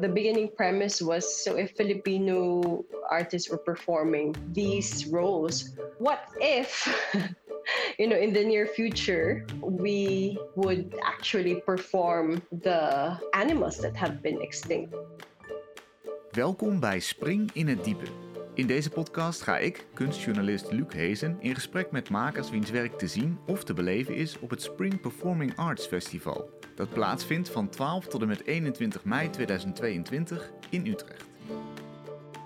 The beginning premise was so if Filipino artists were performing these roles, what if, you know, in the near future, we would actually perform the animals that have been extinct? Welkom bij Spring in het Diepe. In deze podcast ga ik, kunstjournalist Luc Hezen, in gesprek met makers wiens werk te zien of te beleven is op het Spring Performing Arts Festival dat plaatsvindt van 12 tot en met 21 mei 2022 in Utrecht.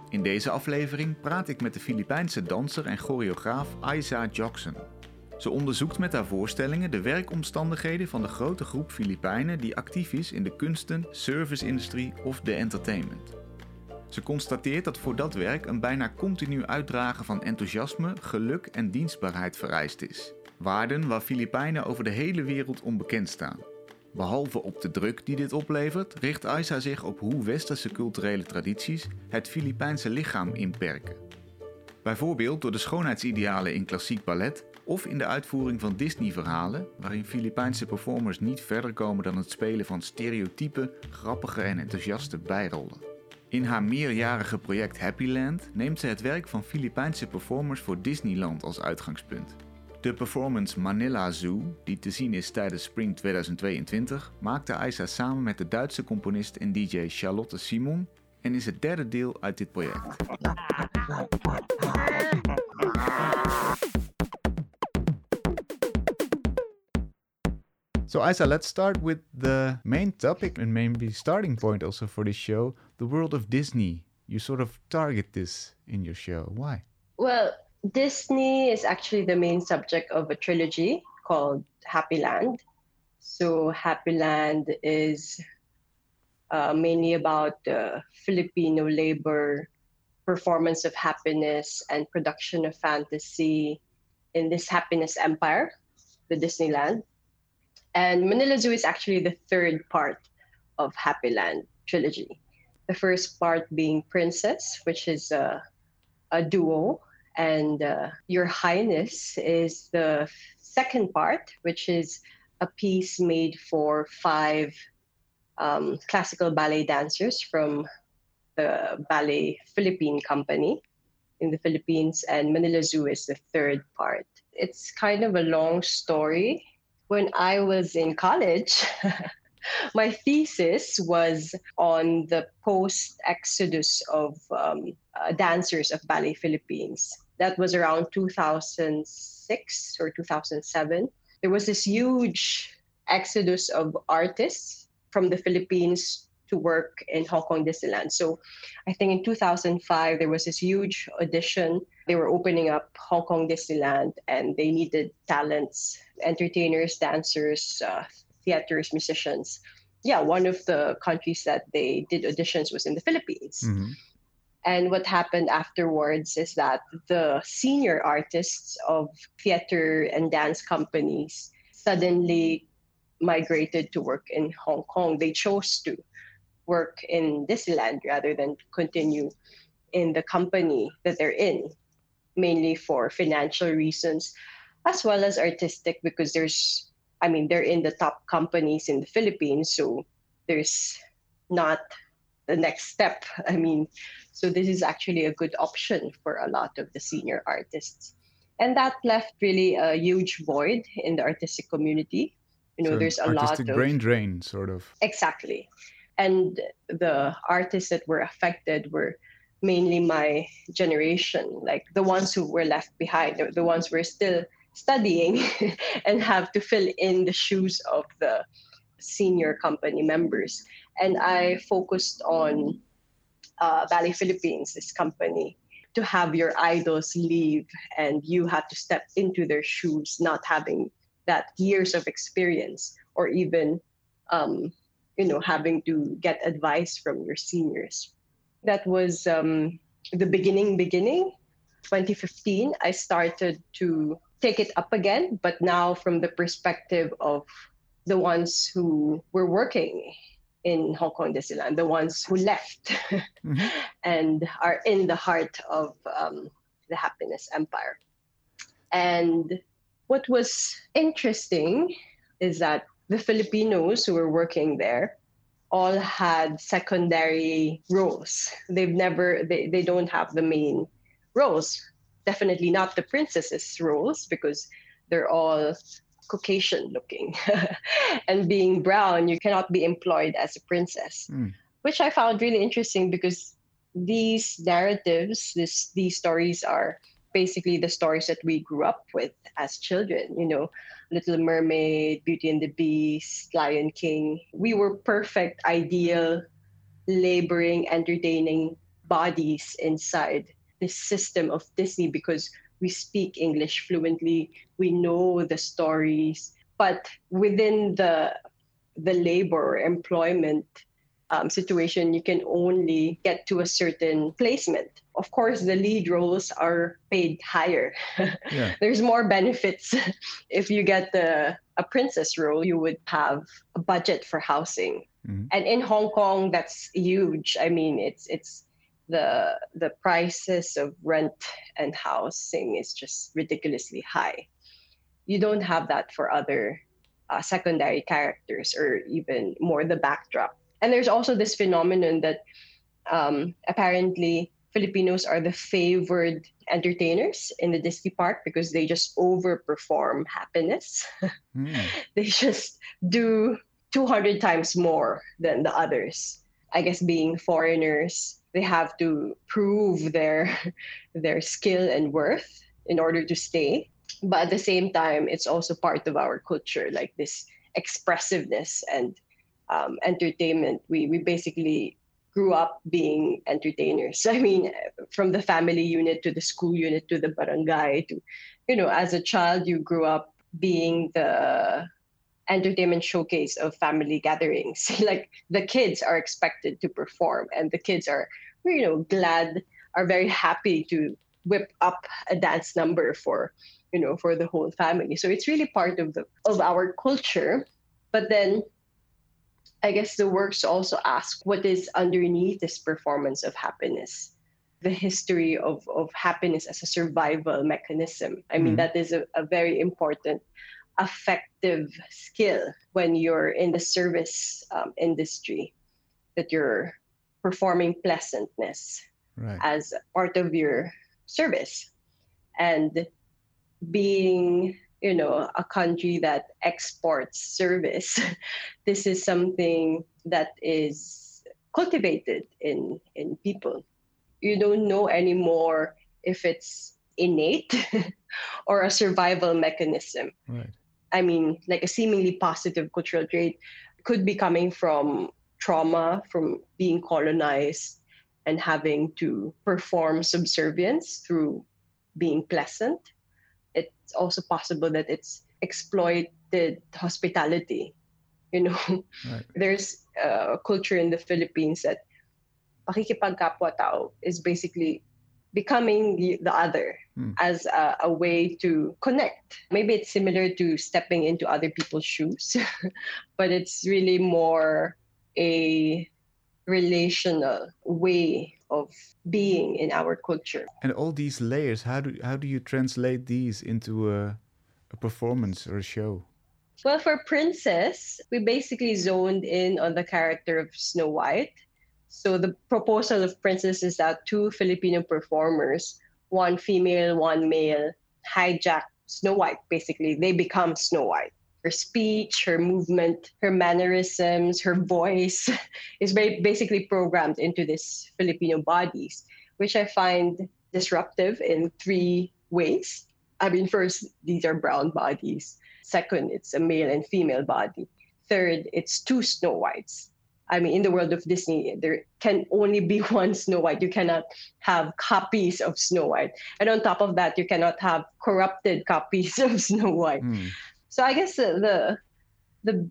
In deze aflevering praat ik met de Filipijnse danser en choreograaf Aiza Jackson. Ze onderzoekt met haar voorstellingen de werkomstandigheden van de grote groep Filipijnen die actief is in de kunsten, service-industrie of de entertainment. Ze constateert dat voor dat werk een bijna continu uitdragen van enthousiasme, geluk en dienstbaarheid vereist is. Waarden waar Filipijnen over de hele wereld onbekend staan. Behalve op de druk die dit oplevert, richt Aisa zich op hoe westerse culturele tradities het Filipijnse lichaam inperken. Bijvoorbeeld door de schoonheidsidealen in klassiek ballet of in de uitvoering van Disney-verhalen, waarin Filipijnse performers niet verder komen dan het spelen van stereotype, grappige en enthousiaste bijrollen. In haar meerjarige project Happyland neemt ze het werk van Filipijnse performers voor Disneyland als uitgangspunt. De performance Manila Zoo, die te zien is tijdens Spring 2022, maakte Aisa samen met de Duitse componist en DJ Charlotte Simon en is het derde deel uit dit project. So Isa, let's start with the main topic and maybe starting point also for this show, the world of Disney. You sort of target this in your show. Why? Well, Disney is actually the main subject of a trilogy called Happy Land. So Happy Land is uh, mainly about the Filipino labor, performance of happiness, and production of fantasy in this happiness empire, the Disneyland. And Manila Zoo is actually the third part of Happy Land trilogy. The first part being Princess, which is a, a duo and uh, Your Highness is the second part, which is a piece made for five um, classical ballet dancers from the Ballet Philippine Company in the Philippines, and Manila Zoo is the third part. It's kind of a long story. When I was in college, my thesis was on the post exodus of um, uh, dancers of Ballet Philippines that was around 2006 or 2007. There was this huge exodus of artists from the Philippines to work in Hong Kong Disneyland. So I think in 2005, there was this huge audition. They were opening up Hong Kong Disneyland and they needed talents, entertainers, dancers, uh, theaters, musicians. Yeah, one of the countries that they did auditions was in the Philippines. Mm-hmm. And what happened afterwards is that the senior artists of theater and dance companies suddenly migrated to work in Hong Kong. They chose to work in Disneyland rather than continue in the company that they're in, mainly for financial reasons, as well as artistic, because there's, I mean, they're in the top companies in the Philippines, so there's not the next step. I mean, so this is actually a good option for a lot of the senior artists. And that left really a huge void in the artistic community. You know, so there's a lot of brain drain, sort of. Exactly. And the artists that were affected were mainly my generation, like the ones who were left behind, the, ones who were still studying and have to fill in the shoes of the senior company members. And I focused on uh, Philippines, this company, to have your idols leave and you had to step into their shoes, not having that years of experience or even, um, you know, having to get advice from your seniors. That was um, the beginning, beginning. 2015, I started to take it up again, but now from the perspective of the ones who were working in Hong Kong Disneyland, the ones who left mm-hmm. and are in the heart of um, the happiness empire. And what was interesting is that the Filipinos who were working there all had secondary roles. They've never, they, they don't have the main roles. Definitely not the princesses' roles because they're all Caucasian looking. and being brown, you cannot be employed as a princess, mm. which I found really interesting because these narratives, this, these stories are basically the stories that we grew up with as children, you know, Little Mermaid, Beauty and the Beast, Lion King. We were perfect, ideal, laboring, entertaining bodies inside this system of Disney because we speak English fluently, we know the stories, but within the the labor employment um, situation, you can only get to a certain placement. Of course, the lead roles are paid higher. Yeah. There's more benefits. if you get the a princess role, you would have a budget for housing. Mm-hmm. And in Hong Kong, that's huge. I mean, it's it's the the prices of rent and housing is just ridiculously high. You don't have that for other uh, secondary characters or even more the backdrop and there's also this phenomenon that um, apparently Filipinos are the favored entertainers in the Disney park because they just overperform happiness. Mm. they just do 200 times more than the others. I guess being foreigners, they have to prove their their skill and worth in order to stay. But at the same time, it's also part of our culture, like this expressiveness and um, entertainment. We we basically grew up being entertainers. I mean, from the family unit to the school unit to the barangay to, you know, as a child you grew up being the entertainment showcase of family gatherings. like the kids are expected to perform, and the kids are, you know, glad, are very happy to whip up a dance number for, you know, for the whole family. So it's really part of the of our culture. But then I guess the works also ask what is underneath this performance of happiness, the history of, of happiness as a survival mechanism. I mean, mm. that is a, a very important affective skill when you're in the service um, industry, that you're performing pleasantness right. as part of your service. And being you know a country that exports service this is something that is cultivated in in people you don't know anymore if it's innate or a survival mechanism right. I mean like a seemingly positive cultural trait could be coming from trauma from being colonized and having to perform subservience through being pleasant it's also possible that it's exploited hospitality. You know, right. there's a culture in the Philippines that pakikipagkapwa-tao is basically becoming the, the other hmm. as a, a, way to connect. Maybe it's similar to stepping into other people's shoes, but it's really more a relational way of being in our culture. And all these layers, how do how do you translate these into a, a performance or a show? Well, for Princess, we basically zoned in on the character of Snow White. So the proposal of Princess is that two Filipino performers, one female, one male, hijack Snow White. Basically, they become Snow White her speech, her movement, her mannerisms, her voice is very basically programmed into this Filipino bodies, which I find disruptive in three ways. I mean, first, these are brown bodies. Second, it's a male and female body. Third, it's two Snow Whites. I mean, in the world of Disney, there can only be one Snow White. You cannot have copies of Snow White. And on top of that, you cannot have corrupted copies of Snow White. Mm. So I guess the, the the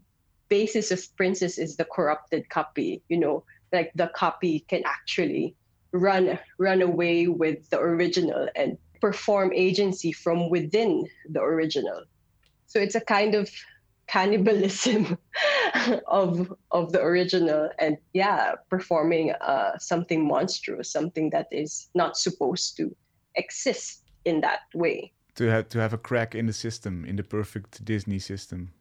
basis of Princess is the corrupted copy. You know, like the copy can actually run run away with the original and perform agency from within the original. So it's a kind of cannibalism of of the original and yeah performing uh, something monstrous something that is not supposed to exist in that way to have to have a crack in the system, in the perfect Disney system.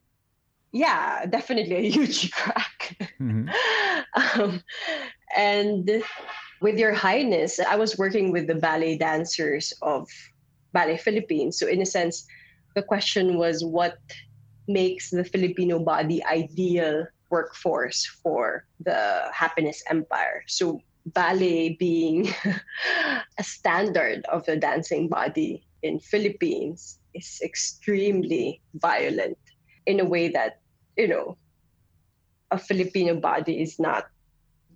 yeah, definitely a huge crack. Mm-hmm. um, and with your highness, I was working with the ballet dancers of Ballet Philippines. So, in a sense, the question was what makes the Filipino body ideal workforce for the happiness empire. So, ballet being a standard of the dancing body in Philippines is extremely violent in a way that you know a Filipino body is not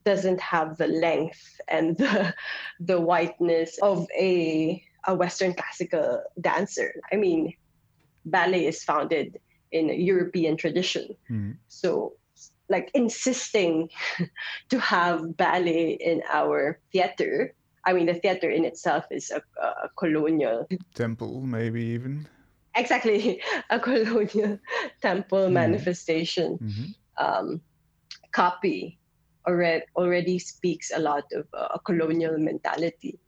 doesn't have the length and the, the whiteness of a a Western classical dancer. I mean, ballet is founded in a European tradition. Mm-hmm. So like insisting to have ballet in our theater. I mean, the theater in itself is a, a colonial temple, maybe even. Exactly, a colonial temple mm. manifestation. Mm-hmm. Um, copy already already speaks a lot of uh, a colonial mentality.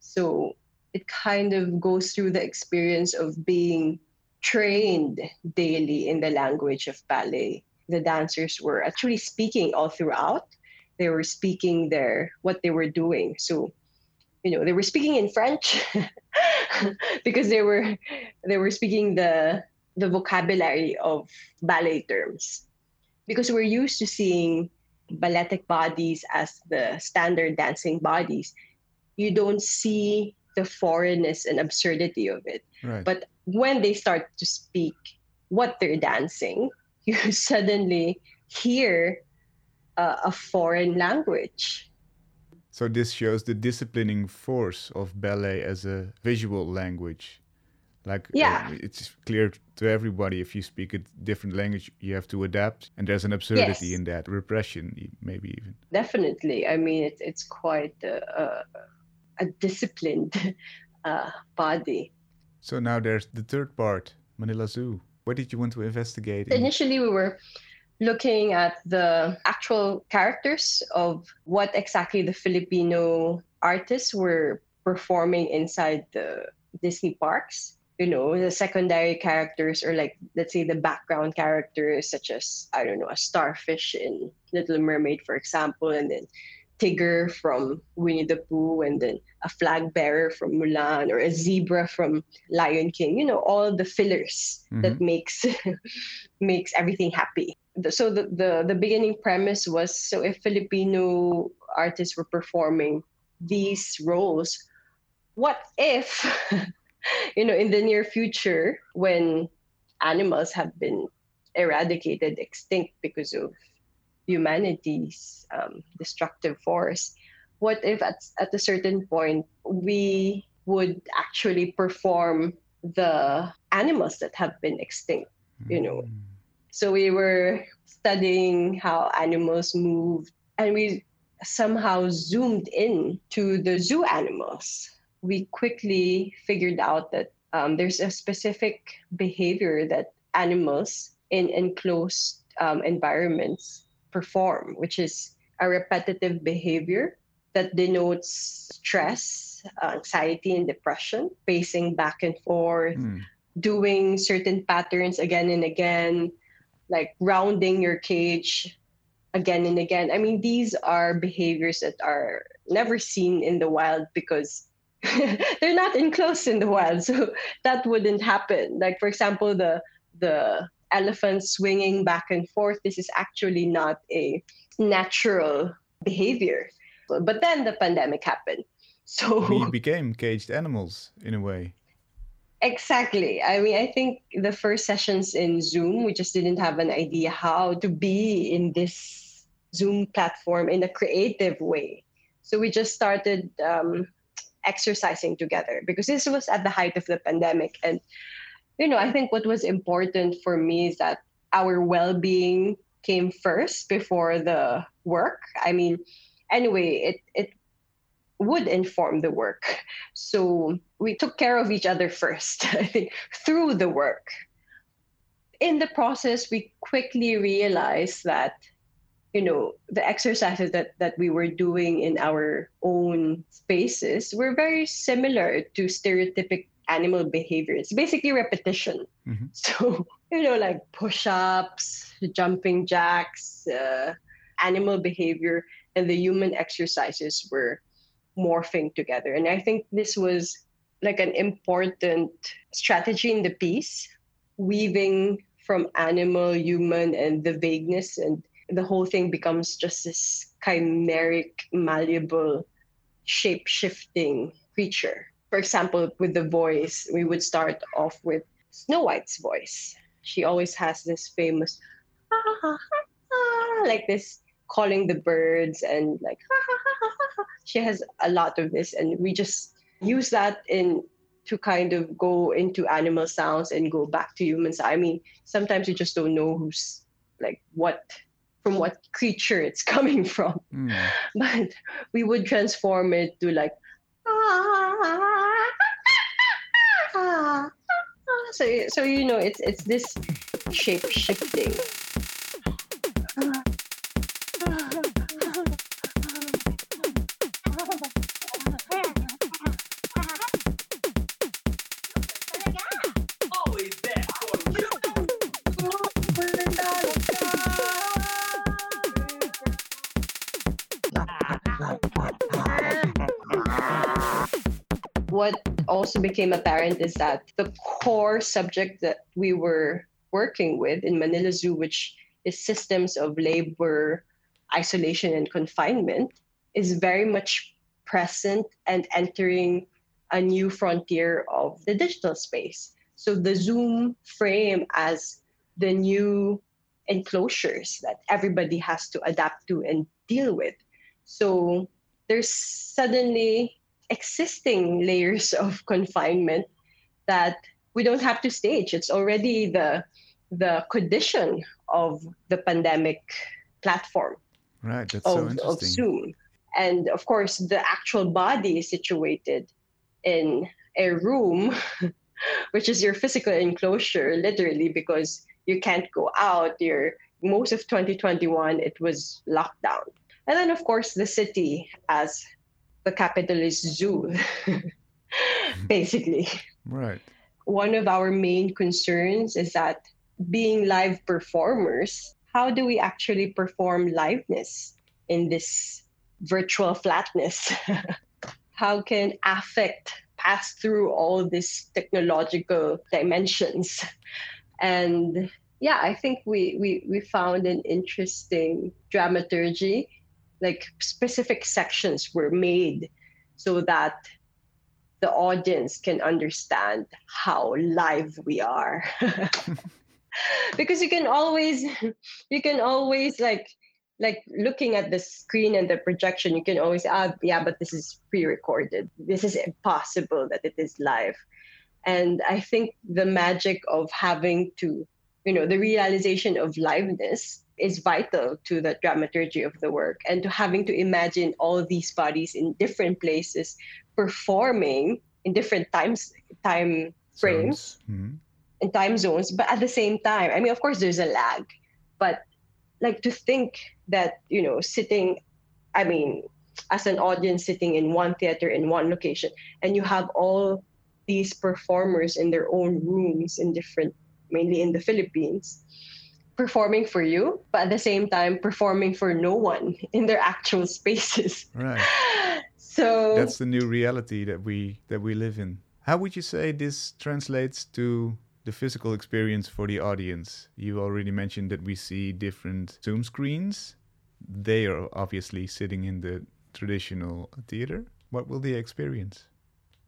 So it kind of goes through the experience of being trained daily in the language of ballet the dancers were actually speaking all throughout. They were speaking their what they were doing. So, you know, they were speaking in French because they were they were speaking the the vocabulary of ballet terms. Because we're used to seeing balletic bodies as the standard dancing bodies, you don't see the foreignness and absurdity of it. Right. But when they start to speak what they're dancing, you suddenly hear uh, a foreign language. So this shows the disciplining force of ballet as a visual language. Like yeah. Uh, it's clear to everybody if you speak a different language, you have to adapt, and there's an absurdity yes. in that repression, maybe even. Definitely, I mean it's it's quite a, a, disciplined uh, body. So now there's the third part, Manila Zoo. What did you want to investigate? Initially, we were looking at the actual characters of what exactly the Filipino artists were performing inside the Disney parks. You know, the secondary characters, or like, let's say, the background characters, such as, I don't know, a starfish in Little Mermaid, for example, and then Tigger from Winnie the Pooh and then a flag bearer from Mulan or a zebra from Lion King. You know, all the fillers mm-hmm. that makes makes everything happy. So the, the the beginning premise was so if Filipino artists were performing these roles, what if you know in the near future when animals have been eradicated, extinct because of humanity's um, destructive force, what if at, at a certain point we would actually perform the animals that have been extinct, you know? Mm. So we were studying how animals move and we somehow zoomed in to the zoo animals. We quickly figured out that um, there's a specific behavior that animals in enclosed um, environments perform, which is a repetitive behavior that denotes stress, anxiety, and depression, pacing back and forth, mm. doing certain patterns again and again, like rounding your cage again and again. I mean, these are behaviors that are never seen in the wild because they're not enclosed in the wild, so that wouldn't happen. Like, for example, the the elephants swinging back and forth. This is actually not a natural behavior. But then the pandemic happened. So we became caged animals in a way. Exactly. I mean, I think the first sessions in Zoom, we just didn't have an idea how to be in this Zoom platform in a creative way. So we just started um, exercising together because this was at the height of the pandemic. And you know, I think what was important for me is that our well being came first before the work. I mean, anyway, it, it would inform the work. So we took care of each other first, I think, through the work. In the process, we quickly realized that, you know, the exercises that, that we were doing in our own spaces were very similar to stereotypic animal behavior. It's basically repetition. Mm-hmm. So you know, like push ups, jumping jacks, uh, animal behavior, and the human exercises were morphing together. And I think this was like an important strategy in the piece, weaving from animal, human, and the vagueness, and the whole thing becomes just this chimeric, malleable, shape shifting creature. For example, with the voice, we would start off with Snow White's voice. She always has this famous, like this calling the birds and like, she has a lot of this. And we just use that in to kind of go into animal sounds and go back to humans. I mean, sometimes you just don't know who's like what from what creature it's coming from. Mm. But we would transform it to like so so you know it's it's this shape shifting. what also became apparent is that the core subject that we were working with in Manila Zoo, which is systems of labor, isolation, and confinement, is very much present and entering a new frontier of the digital space. So the Zoom frame as the new enclosures that everybody has to adapt to and deal with. So there's suddenly existing layers of confinement that we don't have to stage. It's already the the condition of the pandemic platform. Right, that's of, so interesting. Of Zoom. And of course, the actual body is situated in a room, which is your physical enclosure, literally, because you can't go out. You're most of 2021, it was lockdown. And then, of course, the city as the capitalist zoo, basically. Right. One of our main concerns is that being live performers, how do we actually perform liveness in this virtual flatness? how can affect pass through all these technological dimensions? And yeah, I think we, we, we found an interesting dramaturgy like specific sections were made so that the audience can understand how live we are. Because you can always you can always like like looking at the screen and the projection you can always ah yeah but this is pre-recorded. This is impossible that it is live. And i think the magic of having to you know the realization of liveness is vital to the dramaturgy of the work and to having to imagine all these bodies in different places performing in different times time frames mm-hmm. and time zones but at the same time i mean of course there's a lag but like to think that you know sitting i mean as an audience sitting in one theater in one location and you have all these performers in their own rooms in different mainly in the philippines performing for you, but at the same time performing for no one in their actual spaces. Right. So that's the new reality that we that we live in. How would you say this translates to the physical experience for the audience? You already mentioned that we see different Zoom screens. They are obviously sitting in the traditional theater. What will they experience?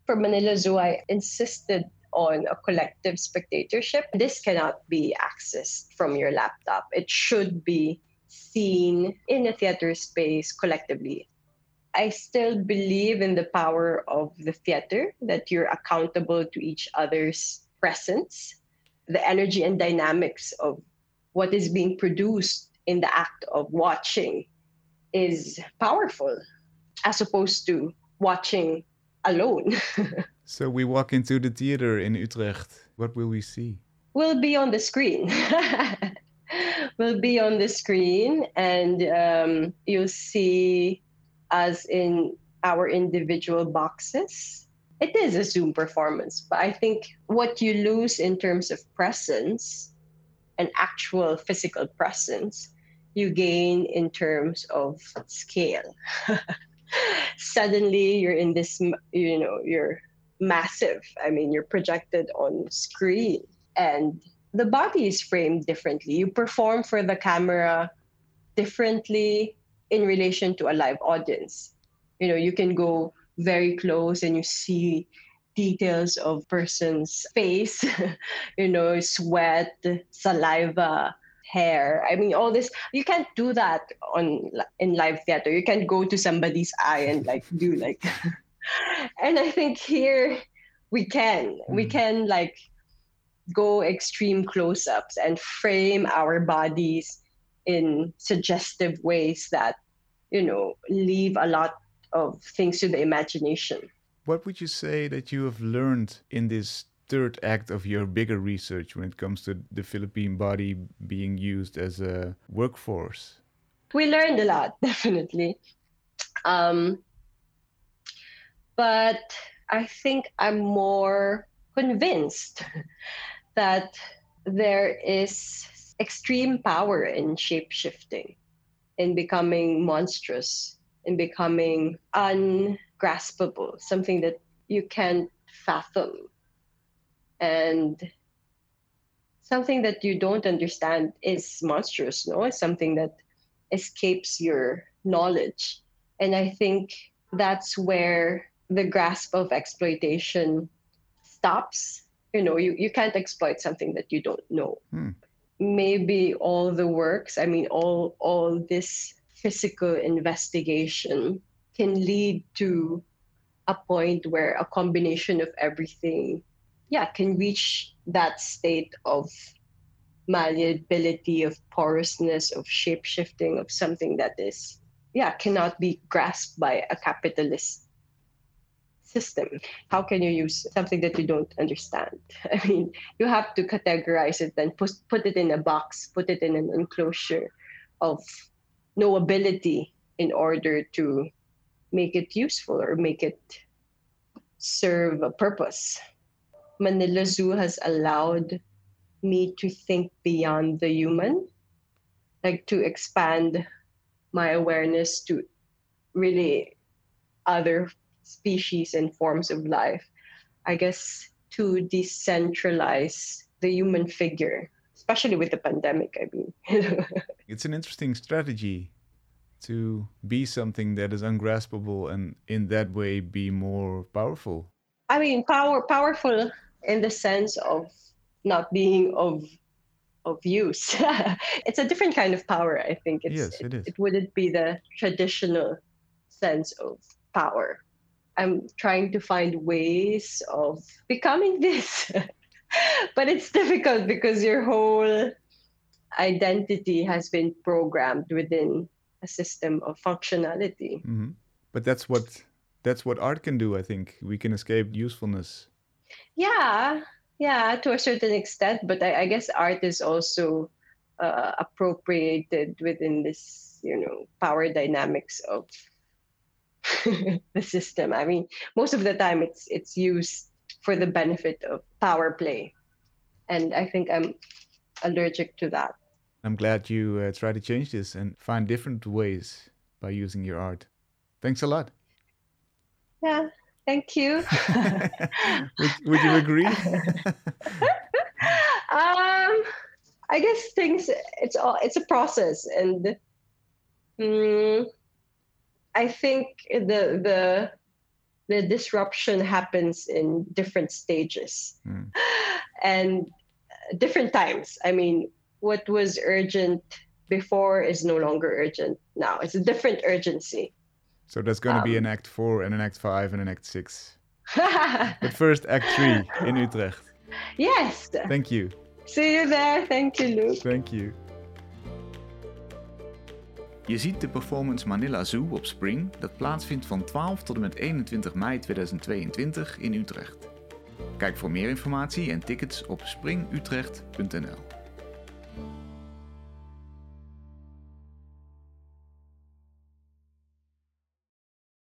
For Manila Zoo, I insisted on a collective spectatorship. This cannot be accessed from your laptop. It should be seen in a theater space collectively. I still believe in the power of the theater, that you're accountable to each other's presence, the energy and dynamics of what is being produced in the act of watching is powerful as opposed to watching alone. So we walk into the theater in Utrecht. What will we see? We'll be on the screen. we'll be on the screen, and um, you'll see us in our individual boxes. It is a Zoom performance, but I think what you lose in terms of presence an actual physical presence, you gain in terms of scale. Suddenly, you're in this, you know, you're massive. I mean, you're projected on screen, and the body is framed differently. You perform for the camera differently in relation to a live audience. You know, you can go very close and you see details of person's face, you know, sweat, saliva, hair. I mean, all this you can't do that on in live theater. You can't go to somebody's eye and like do like. and I think here we can we hmm. can like go extreme close-ups and frame our bodies in suggestive ways that you know leave a lot of things to the imagination what would you say that you have learned in this third act of your bigger research when it comes to the Philippine body being used as a workforce? We learned a lot, definitely. Um, but I think I'm more convinced that there is extreme power in shape shifting, in becoming monstrous, in becoming ungraspable, something that you can't fathom, and something that you don't understand is monstrous. No, it's something that escapes your knowledge, and I think that's where the grasp of exploitation stops. You know, you, you can't exploit something that you don't know. Hmm. Maybe all the works, I mean, all all this physical investigation can lead to a point where a combination of everything yeah can reach that state of malleability of porousness of shape shifting of something that is yeah cannot be grasped by a capitalist system how can you use something that you don't understand i mean you have to categorize it and put, put it in a box put it in an enclosure of knowability in order to make it useful or make it serve a purpose. Manila Zoo has allowed me to think beyond the human, like to expand my awareness to really other species and forms of life. I guess to decentralize the human figure, especially with the pandemic. I mean, it's an interesting strategy to be something that is ungraspable and in that way be more powerful? I mean, power powerful in the sense of not being of of use. it's a different kind of power, I think. It's, yes, it is. It, it wouldn't be the traditional sense of power. I'm trying to find ways of becoming this. but it's difficult because your whole identity has been programmed within a system of functionality. Mm-hmm. But that's what that's what art can do. I think we can escape usefulness. Yeah, yeah, to a certain extent. But I, I guess art is also uh, appropriated within this, you know, power dynamics of the system. I mean, most of the time it's it's used for the benefit of power play, and I think I'm allergic to that. I'm glad you uh, try to change this and find different ways by using your art. Thanks a lot. Yeah, thank you. would, would, you agree? um, I guess things it's all it's a process, and um, I think the the the disruption happens in different stages mm. and different times. I mean, what was urgent before is no longer urgent now. It's a different urgency. So there's going to um, be an Act 4 and an Act 5 and an Act 6. but first, Act 3 in Utrecht. Yes. Thank you. See you there. Thank you, Luc. Thank you. Je ziet de performance Manila Zoo op Spring, dat plaatsvindt van 12 tot en met 21 mei 2022 in Utrecht. Kijk voor meer informatie en tickets op springutrecht.nl.